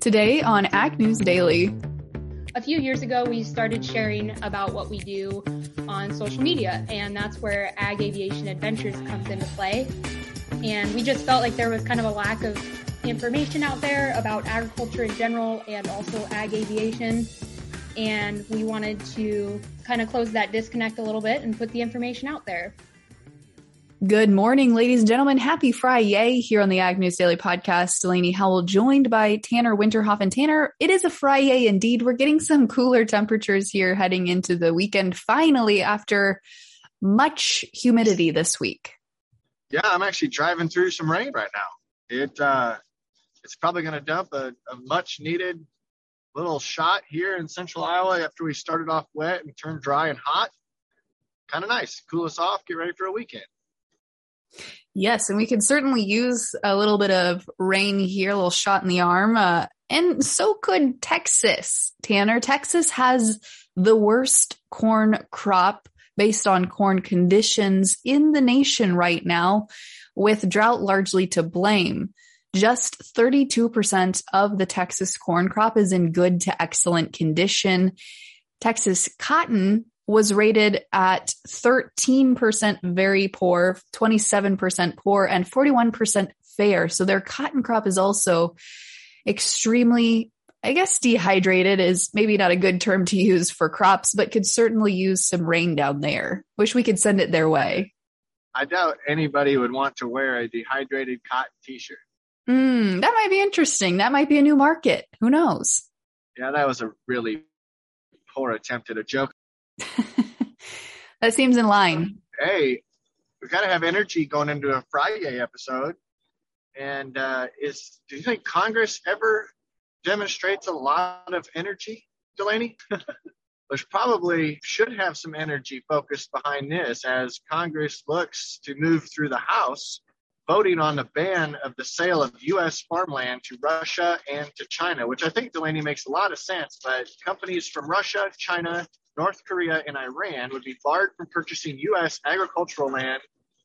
Today on Ag News Daily. A few years ago, we started sharing about what we do on social media, and that's where Ag Aviation Adventures comes into play. And we just felt like there was kind of a lack of information out there about agriculture in general and also ag aviation. And we wanted to kind of close that disconnect a little bit and put the information out there. Good morning, ladies and gentlemen. Happy Friday here on the Ag News Daily Podcast. Delaney Howell joined by Tanner Winterhoff. And Tanner, it is a Friday indeed. We're getting some cooler temperatures here heading into the weekend finally after much humidity this week. Yeah, I'm actually driving through some rain right now. It uh, it's probably going to dump a, a much needed little shot here in central Iowa after we started off wet and turned dry and hot. Kind of nice. Cool us off, get ready for a weekend. Yes, and we could certainly use a little bit of rain here, a little shot in the arm. Uh, and so could Texas, Tanner. Texas has the worst corn crop based on corn conditions in the nation right now, with drought largely to blame. Just 32% of the Texas corn crop is in good to excellent condition. Texas cotton was rated at 13% very poor, 27% poor, and 41% fair. So their cotton crop is also extremely, I guess dehydrated is maybe not a good term to use for crops, but could certainly use some rain down there. Wish we could send it their way. I doubt anybody would want to wear a dehydrated cotton t-shirt. Mm, that might be interesting. That might be a new market. Who knows? Yeah, that was a really poor attempt at a joke. that seems in line. Hey, we gotta have energy going into a Friday episode. And uh, is do you think Congress ever demonstrates a lot of energy, Delaney? There's probably should have some energy focused behind this as Congress looks to move through the House voting on the ban of the sale of U.S. farmland to Russia and to China, which I think Delaney makes a lot of sense. But companies from Russia, China, North Korea, and Iran would be barred from purchasing U.S. agricultural land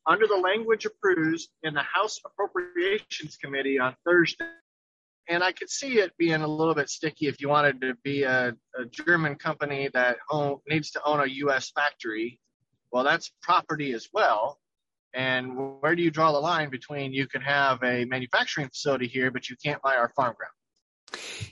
under the language approved in the House Appropriations Committee on Thursday. And I could see it being a little bit sticky if you wanted to be a, a German company that own, needs to own a U.S. factory. Well, that's property as well. And where do you draw the line between you can have a manufacturing facility here, but you can't buy our farm ground?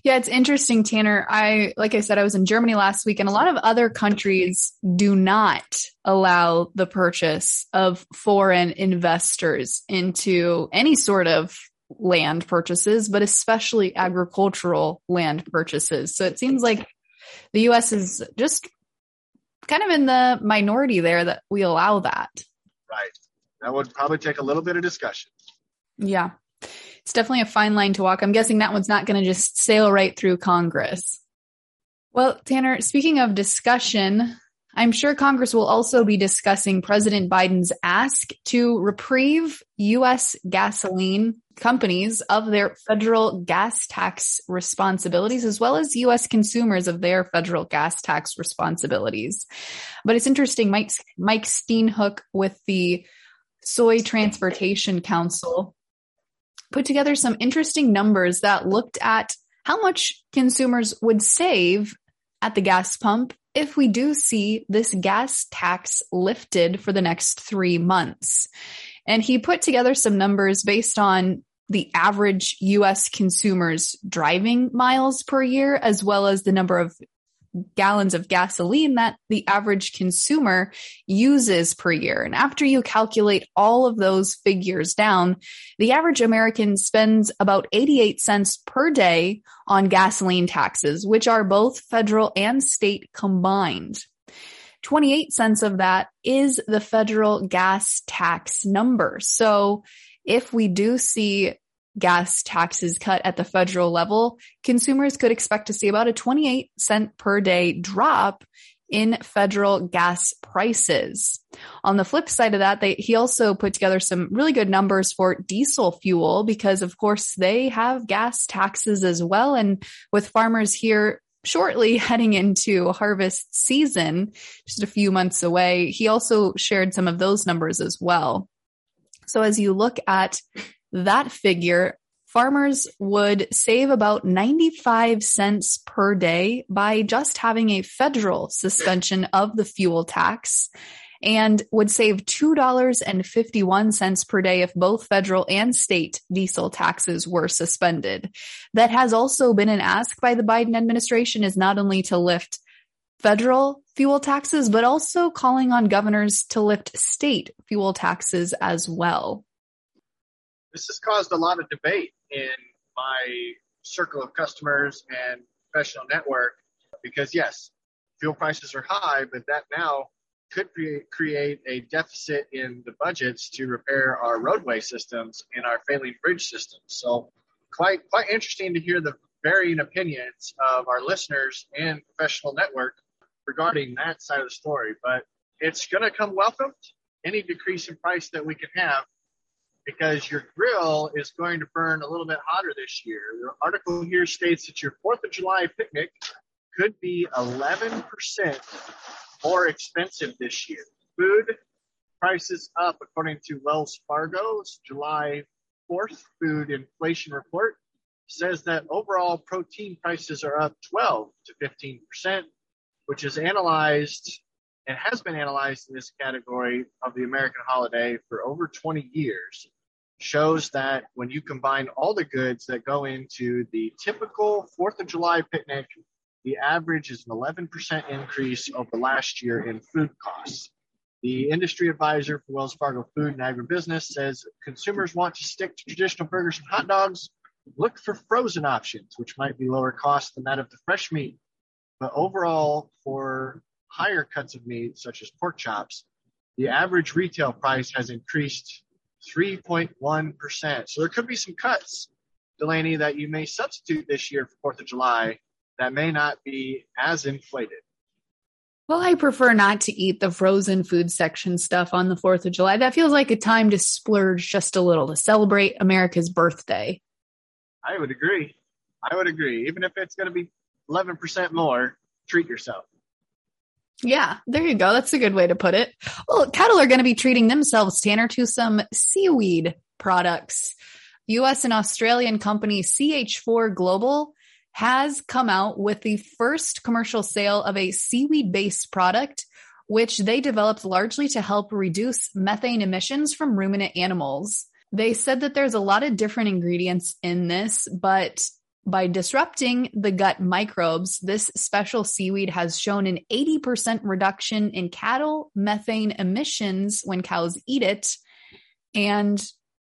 Yeah, it's interesting, Tanner. I, like I said, I was in Germany last week and a lot of other countries do not allow the purchase of foreign investors into any sort of land purchases, but especially agricultural land purchases. So it seems like the US is just kind of in the minority there that we allow that. Right. That would probably take a little bit of discussion. Yeah it's definitely a fine line to walk. I'm guessing that one's not going to just sail right through Congress. Well, Tanner, speaking of discussion, I'm sure Congress will also be discussing President Biden's ask to reprieve U.S. gasoline companies of their federal gas tax responsibilities, as well as U.S. consumers of their federal gas tax responsibilities. But it's interesting, Mike, Mike Steenhoek with the Soy Transportation Council put together some interesting numbers that looked at how much consumers would save at the gas pump if we do see this gas tax lifted for the next three months. And he put together some numbers based on the average US consumers driving miles per year, as well as the number of gallons of gasoline that the average consumer uses per year. And after you calculate all of those figures down, the average American spends about 88 cents per day on gasoline taxes, which are both federal and state combined. 28 cents of that is the federal gas tax number. So if we do see gas taxes cut at the federal level, consumers could expect to see about a 28 cent per day drop in federal gas prices. On the flip side of that, they, he also put together some really good numbers for diesel fuel because of course they have gas taxes as well. And with farmers here shortly heading into harvest season, just a few months away, he also shared some of those numbers as well. So as you look at that figure farmers would save about 95 cents per day by just having a federal suspension of the fuel tax and would save $2.51 per day if both federal and state diesel taxes were suspended. That has also been an ask by the Biden administration is not only to lift federal fuel taxes, but also calling on governors to lift state fuel taxes as well. This has caused a lot of debate in my circle of customers and professional network because, yes, fuel prices are high, but that now could create a deficit in the budgets to repair our roadway systems and our failing bridge systems. So, quite quite interesting to hear the varying opinions of our listeners and professional network regarding that side of the story. But it's going to come welcomed any decrease in price that we can have because your grill is going to burn a little bit hotter this year. The article here states that your 4th of July picnic could be 11% more expensive this year. Food prices up according to Wells Fargo's July 4th food inflation report says that overall protein prices are up 12 to 15 percent, which is analyzed and has been analyzed in this category of the American holiday for over 20 years, shows that when you combine all the goods that go into the typical 4th of July picnic, the average is an 11% increase over last year in food costs. The industry advisor for Wells Fargo Food and Agribusiness says consumers want to stick to traditional burgers and hot dogs. Look for frozen options, which might be lower cost than that of the fresh meat. But overall, for higher cuts of meat, such as pork chops, the average retail price has increased 3.1%. So there could be some cuts, Delaney, that you may substitute this year for 4th of July that may not be as inflated. Well, I prefer not to eat the frozen food section stuff on the 4th of July. That feels like a time to splurge just a little to celebrate America's birthday. I would agree. I would agree. Even if it's going to be 11% more, treat yourself. Yeah, there you go. That's a good way to put it. Well, cattle are going to be treating themselves, Tanner, to some seaweed products. US and Australian company CH4 Global has come out with the first commercial sale of a seaweed based product, which they developed largely to help reduce methane emissions from ruminant animals. They said that there's a lot of different ingredients in this, but by disrupting the gut microbes, this special seaweed has shown an 80% reduction in cattle methane emissions when cows eat it. And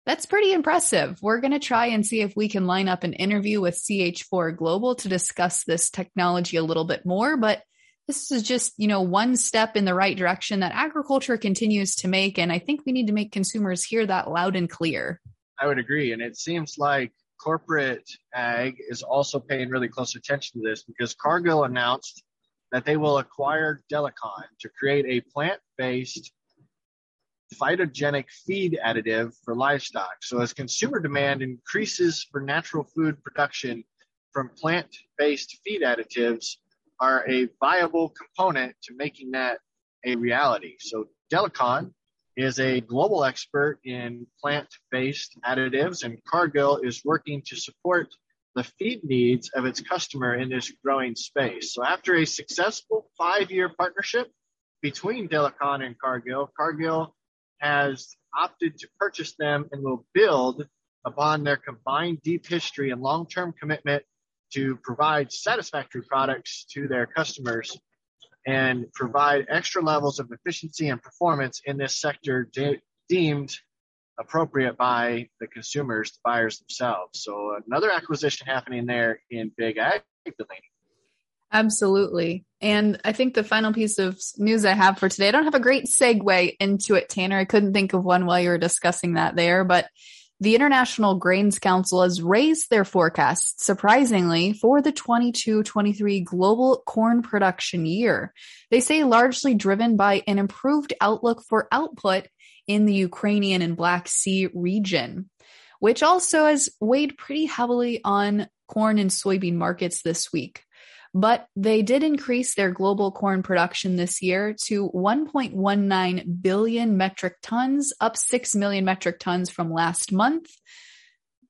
that's pretty impressive. We're going to try and see if we can line up an interview with CH4 Global to discuss this technology a little bit more, but this is just, you know, one step in the right direction that agriculture continues to make and I think we need to make consumers hear that loud and clear. I would agree and it seems like corporate ag is also paying really close attention to this because Cargill announced that they will acquire Delacon to create a plant-based phytogenic feed additive for livestock. So, as consumer demand increases for natural food production from plant based feed additives, are a viable component to making that a reality. So, Delacon is a global expert in plant based additives, and Cargill is working to support the feed needs of its customer in this growing space. So, after a successful five year partnership between Delacon and Cargill, Cargill has opted to purchase them and will build upon their combined deep history and long term commitment to provide satisfactory products to their customers and provide extra levels of efficiency and performance in this sector de- deemed appropriate by the consumers, the buyers themselves. So another acquisition happening there in Big Ag. Absolutely. And I think the final piece of news I have for today, I don't have a great segue into it, Tanner. I couldn't think of one while you were discussing that there, but the International Grains Council has raised their forecasts, surprisingly, for the 22 23 global corn production year. They say largely driven by an improved outlook for output in the Ukrainian and Black Sea region, which also has weighed pretty heavily on corn and soybean markets this week but they did increase their global corn production this year to 1.19 billion metric tons, up 6 million metric tons from last month.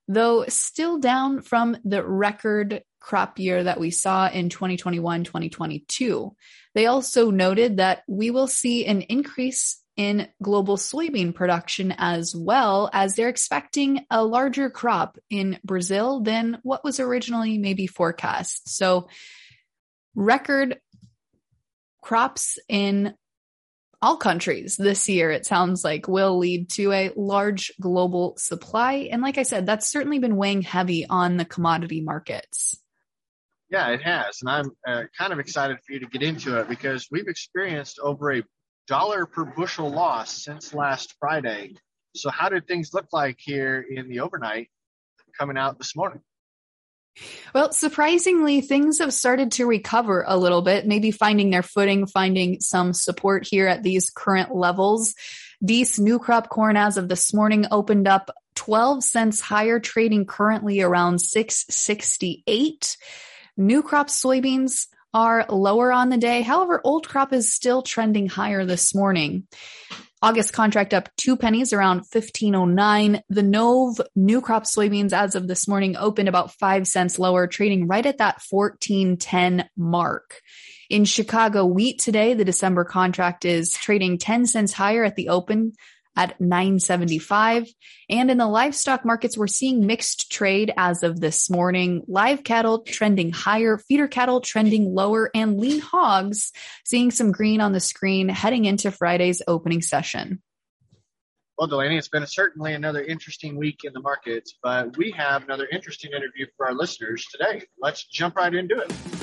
though still down from the record crop year that we saw in 2021 2022. They also noted that we will see an increase in global soybean production as well as they're expecting a larger crop in Brazil than what was originally maybe forecast. So, record crops in all countries this year, it sounds like, will lead to a large global supply. And like I said, that's certainly been weighing heavy on the commodity markets. Yeah, it has. And I'm uh, kind of excited for you to get into it because we've experienced over a dollar per bushel loss since last Friday. So, how did things look like here in the overnight coming out this morning? Well, surprisingly, things have started to recover a little bit, maybe finding their footing, finding some support here at these current levels. These new crop corn as of this morning opened up 12 cents higher, trading currently around 668. New crop soybeans are lower on the day. However, old crop is still trending higher this morning. August contract up two pennies around 1509. The Nove new crop soybeans as of this morning opened about five cents lower, trading right at that 1410 mark. In Chicago wheat today, the December contract is trading 10 cents higher at the open at 975. And in the livestock markets, we're seeing mixed trade as of this morning. Live cattle trending higher, feeder cattle trending lower, and lean hogs seeing some green on the screen heading into Friday's opening session. Well, Delaney, it's been certainly another interesting week in the markets, but we have another interesting interview for our listeners today. Let's jump right into it.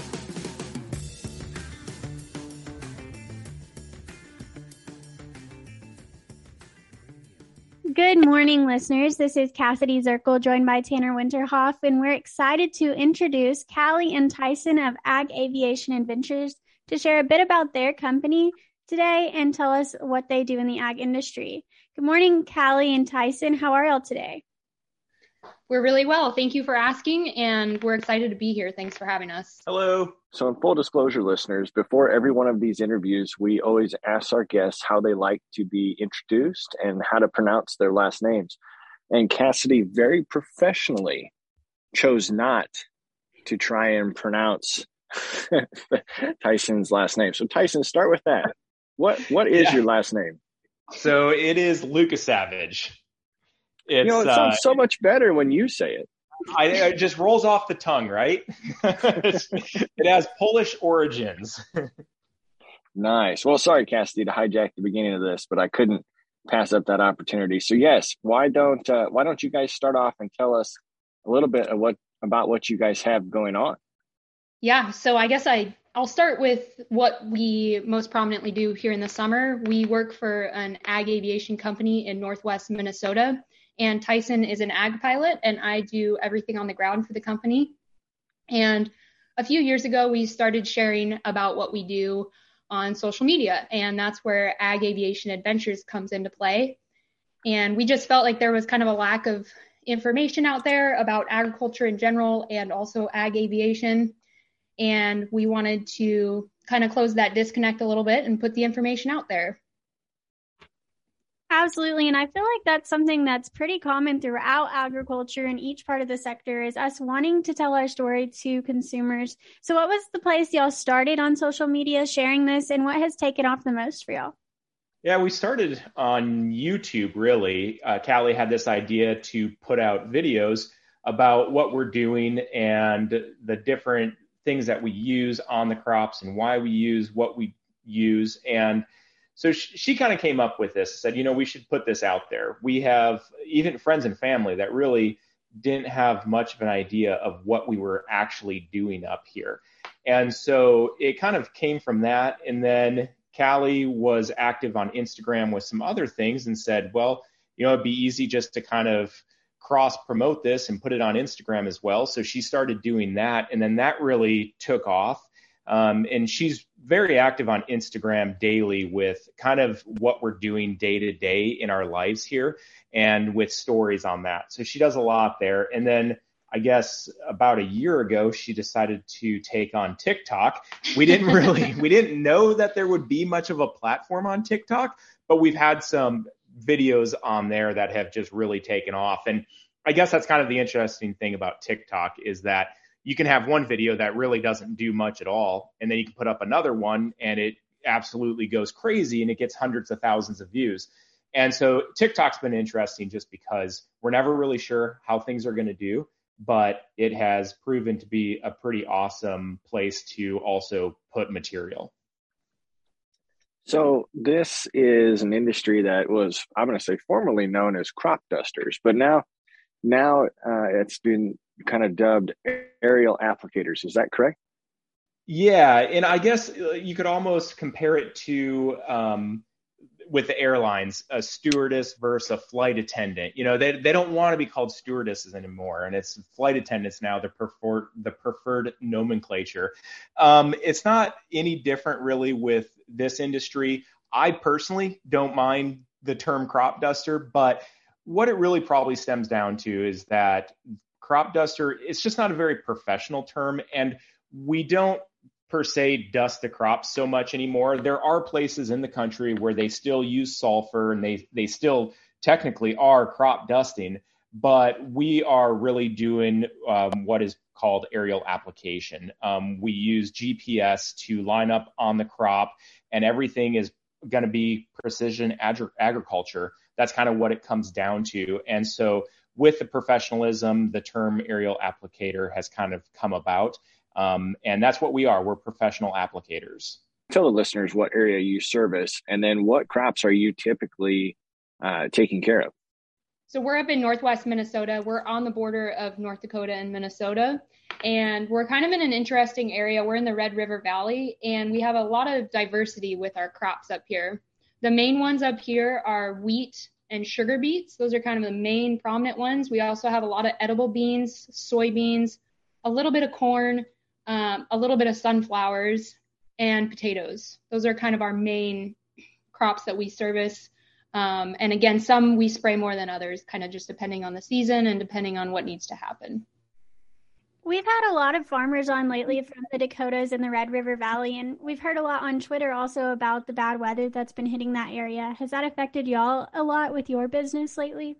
Good morning, listeners. This is Cassidy Zirkle, joined by Tanner Winterhoff, and we're excited to introduce Callie and Tyson of Ag Aviation Adventures to share a bit about their company today and tell us what they do in the ag industry. Good morning, Callie and Tyson. How are y'all today? We're really well. Thank you for asking, and we're excited to be here. Thanks for having us. Hello. So, in full disclosure, listeners, before every one of these interviews, we always ask our guests how they like to be introduced and how to pronounce their last names. And Cassidy very professionally chose not to try and pronounce Tyson's last name. So, Tyson, start with that. What What is yeah. your last name? So, it is Lucas Savage. It's, you know, it sounds uh, so much better when you say it. I, it just rolls off the tongue, right? it has Polish origins. nice. Well, sorry, Cassidy, to hijack the beginning of this, but I couldn't pass up that opportunity. So, yes, why don't uh, why don't you guys start off and tell us a little bit of what about what you guys have going on? Yeah. So, I guess I I'll start with what we most prominently do here in the summer. We work for an ag aviation company in Northwest Minnesota and Tyson is an ag pilot, and I do everything on the ground for the company. And a few years ago, we started sharing about what we do on social media, and that's where Ag Aviation Adventures comes into play. And we just felt like there was kind of a lack of information out there about agriculture in general and also ag aviation. And we wanted to kind of close that disconnect a little bit and put the information out there. Absolutely. And I feel like that's something that's pretty common throughout agriculture in each part of the sector is us wanting to tell our story to consumers. So what was the place y'all started on social media sharing this and what has taken off the most for y'all? Yeah, we started on YouTube really. Uh, Callie had this idea to put out videos about what we're doing and the different things that we use on the crops and why we use what we use. And so she, she kind of came up with this, said, you know, we should put this out there. We have even friends and family that really didn't have much of an idea of what we were actually doing up here. And so it kind of came from that. And then Callie was active on Instagram with some other things and said, well, you know, it'd be easy just to kind of cross promote this and put it on Instagram as well. So she started doing that. And then that really took off. Um, and she's very active on Instagram daily with kind of what we're doing day to day in our lives here and with stories on that. So she does a lot there. And then I guess about a year ago, she decided to take on TikTok. We didn't really, we didn't know that there would be much of a platform on TikTok, but we've had some videos on there that have just really taken off. And I guess that's kind of the interesting thing about TikTok is that you can have one video that really doesn't do much at all, and then you can put up another one and it absolutely goes crazy and it gets hundreds of thousands of views. And so TikTok's been interesting just because we're never really sure how things are going to do, but it has proven to be a pretty awesome place to also put material. So this is an industry that was, I'm going to say, formerly known as crop dusters, but now, now uh, it's been kind of dubbed aerial applicators. Is that correct? Yeah, and I guess uh, you could almost compare it to um, with the airlines, a stewardess versus a flight attendant. You know, they they don't want to be called stewardesses anymore, and it's flight attendants now. The preferred the preferred nomenclature. Um, it's not any different really with this industry. I personally don't mind the term crop duster, but what it really probably stems down to is that crop duster it's just not a very professional term and we don't per se dust the crops so much anymore. There are places in the country where they still use sulfur and they they still technically are crop dusting, but we are really doing um, what is called aerial application. Um, we use GPS to line up on the crop, and everything is going to be precision agri- agriculture. That's kind of what it comes down to. And so, with the professionalism, the term aerial applicator has kind of come about. Um, and that's what we are. We're professional applicators. Tell the listeners what area you service and then what crops are you typically uh, taking care of? So we're up in northwest Minnesota. We're on the border of North Dakota and Minnesota. And we're kind of in an interesting area. We're in the Red River Valley, and we have a lot of diversity with our crops up here. The main ones up here are wheat and sugar beets. Those are kind of the main prominent ones. We also have a lot of edible beans, soybeans, a little bit of corn, um, a little bit of sunflowers, and potatoes. Those are kind of our main crops that we service. Um, and again, some we spray more than others, kind of just depending on the season and depending on what needs to happen. We've had a lot of farmers on lately from the Dakotas and the Red River Valley, and we've heard a lot on Twitter also about the bad weather that's been hitting that area. Has that affected y'all a lot with your business lately?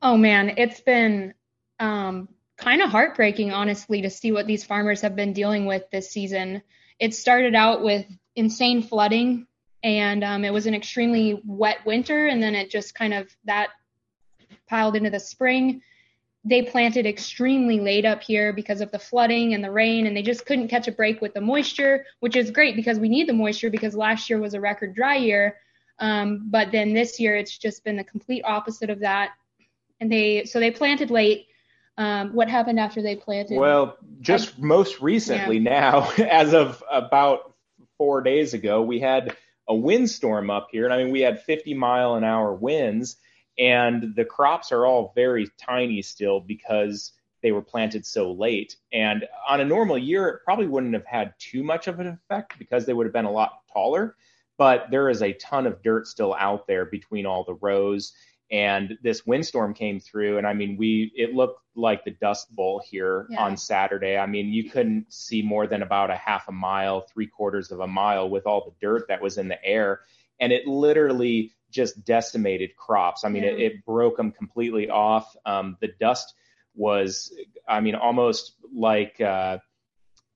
Oh man, it's been um, kind of heartbreaking, honestly, to see what these farmers have been dealing with this season. It started out with insane flooding, and um, it was an extremely wet winter, and then it just kind of that piled into the spring. They planted extremely late up here because of the flooding and the rain, and they just couldn't catch a break with the moisture, which is great because we need the moisture because last year was a record dry year. Um, but then this year, it's just been the complete opposite of that. And they so they planted late um, what happened after they planted? Well, just I, most recently yeah. now, as of about four days ago, we had a windstorm up here. And I mean, we had 50 mile an hour winds, and the crops are all very tiny still because they were planted so late. And on a normal year, it probably wouldn't have had too much of an effect because they would have been a lot taller. But there is a ton of dirt still out there between all the rows and this windstorm came through and i mean we it looked like the dust bowl here yeah. on saturday i mean you couldn't see more than about a half a mile three quarters of a mile with all the dirt that was in the air and it literally just decimated crops i mean yeah. it, it, broke them completely off um, the dust was i mean almost like uh,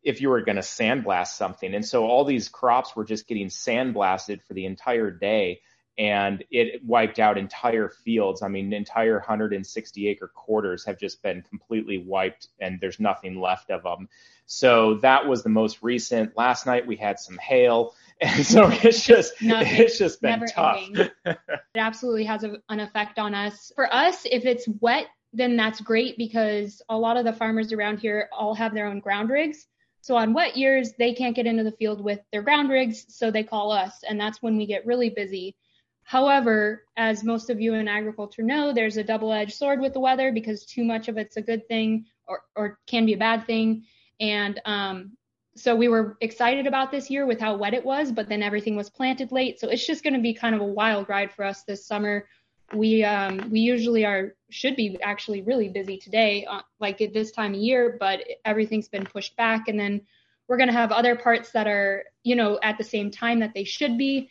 if you were going to sandblast something and so all these crops were just getting sandblasted for the entire day and it wiped out entire fields. I mean, entire 160 acre quarters have just been completely wiped, and there's nothing left of them. So that was the most recent. Last night we had some hail, and so it's just it's just been tough. it absolutely has a, an effect on us. For us, if it's wet, then that's great because a lot of the farmers around here all have their own ground rigs. So on wet years, they can't get into the field with their ground rigs, so they call us, and that's when we get really busy. However, as most of you in agriculture know, there's a double edged sword with the weather because too much of it's a good thing or, or can be a bad thing. And um, so we were excited about this year with how wet it was, but then everything was planted late. So it's just going to be kind of a wild ride for us this summer. We um, we usually are should be actually really busy today, uh, like at this time of year, but everything's been pushed back, and then we're going to have other parts that are you know at the same time that they should be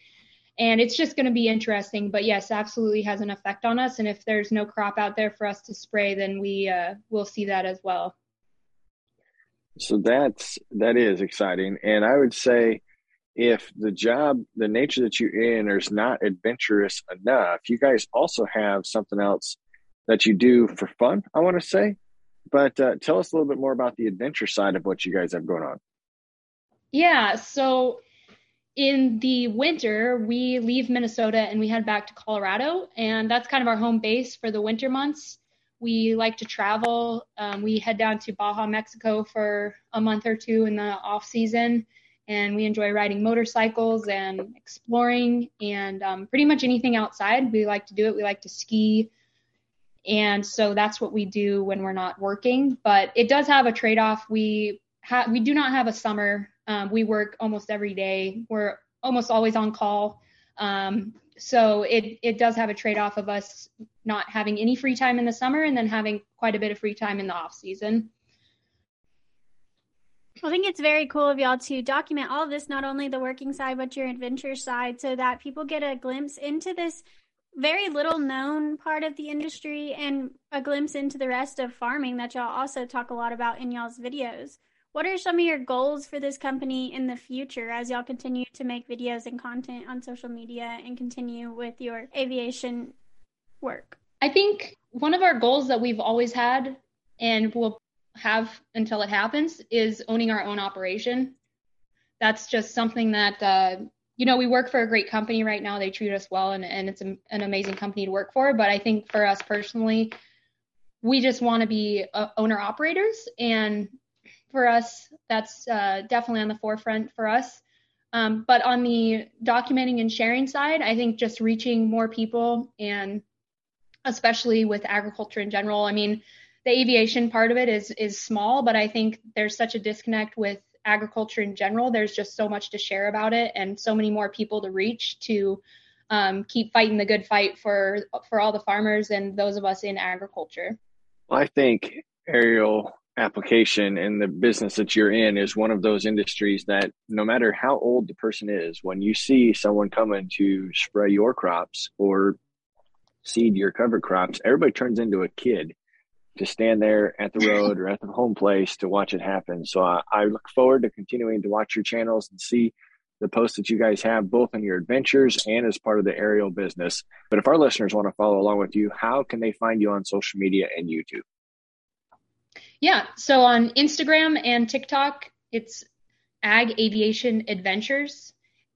and it's just going to be interesting. But yes, absolutely has an effect on us. And if there's no crop out there for us to spray, then we uh, will see that as well. So that's that is exciting, and I would say if the job, the nature that you're in, is not adventurous enough, you guys also have something else that you do for fun. I want to say, but uh, tell us a little bit more about the adventure side of what you guys have going on. Yeah, so in the winter, we leave Minnesota and we head back to Colorado, and that's kind of our home base for the winter months. We like to travel. Um, we head down to Baja, Mexico for a month or two in the off season, and we enjoy riding motorcycles and exploring and um, pretty much anything outside. We like to do it. We like to ski. And so that's what we do when we're not working. But it does have a trade off. We ha- we do not have a summer um, we work almost every day. We're almost always on call. Um, so it it does have a trade off of us not having any free time in the summer and then having quite a bit of free time in the off season. I think it's very cool of y'all to document all of this, not only the working side, but your adventure side, so that people get a glimpse into this very little known part of the industry and a glimpse into the rest of farming that y'all also talk a lot about in y'all's videos. What are some of your goals for this company in the future as y'all continue to make videos and content on social media and continue with your aviation work? I think one of our goals that we've always had and will have until it happens is owning our own operation. That's just something that, uh, you know, we work for a great company right now. They treat us well and, and it's a, an amazing company to work for. But I think for us personally, we just want to be uh, owner operators and for us, that's uh, definitely on the forefront for us. Um, but on the documenting and sharing side, I think just reaching more people and especially with agriculture in general. I mean, the aviation part of it is is small, but I think there's such a disconnect with agriculture in general. There's just so much to share about it and so many more people to reach to um, keep fighting the good fight for for all the farmers and those of us in agriculture. I think aerial application and the business that you're in is one of those industries that no matter how old the person is, when you see someone coming to spray your crops or seed your cover crops, everybody turns into a kid to stand there at the road or at the home place to watch it happen. So I, I look forward to continuing to watch your channels and see the posts that you guys have both on your adventures and as part of the aerial business. But if our listeners want to follow along with you, how can they find you on social media and YouTube? Yeah. So on Instagram and TikTok, it's Ag Aviation Adventures.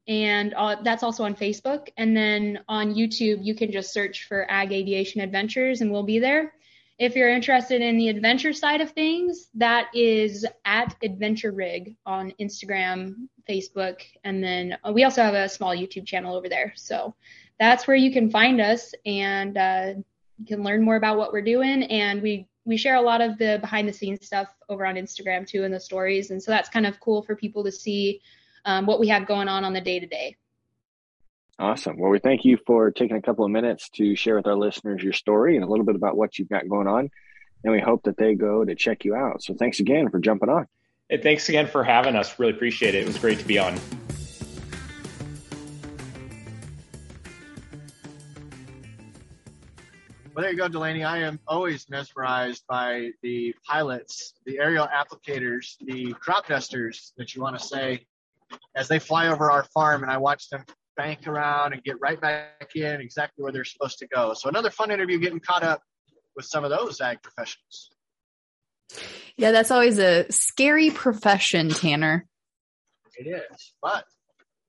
And uh, that's also on Facebook. And then on YouTube, you can just search for Ag Aviation Adventures and we'll be there. If you're interested in the adventure side of things, that is at Adventure Rig on Instagram, Facebook, and then uh, we also have a small YouTube channel over there. So that's where you can find us and uh, you can learn more about what we're doing. And we we share a lot of the behind the scenes stuff over on Instagram too in the stories. And so that's kind of cool for people to see um, what we have going on on the day to day. Awesome. Well, we thank you for taking a couple of minutes to share with our listeners your story and a little bit about what you've got going on. And we hope that they go to check you out. So thanks again for jumping on. Hey, thanks again for having us. Really appreciate it. It was great to be on. Well, there you go, Delaney. I am always mesmerized by the pilots, the aerial applicators, the crop dusters that you want to say as they fly over our farm, and I watch them bank around and get right back in exactly where they're supposed to go. So another fun interview getting caught up with some of those ag professionals. Yeah, that's always a scary profession, Tanner. It is, but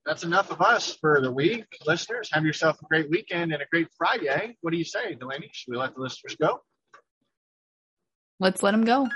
that's enough of us for the week. Listeners, have yourself a great weekend and a great Friday. What do you say, Delaney? Should we let the listeners go? Let's let them go.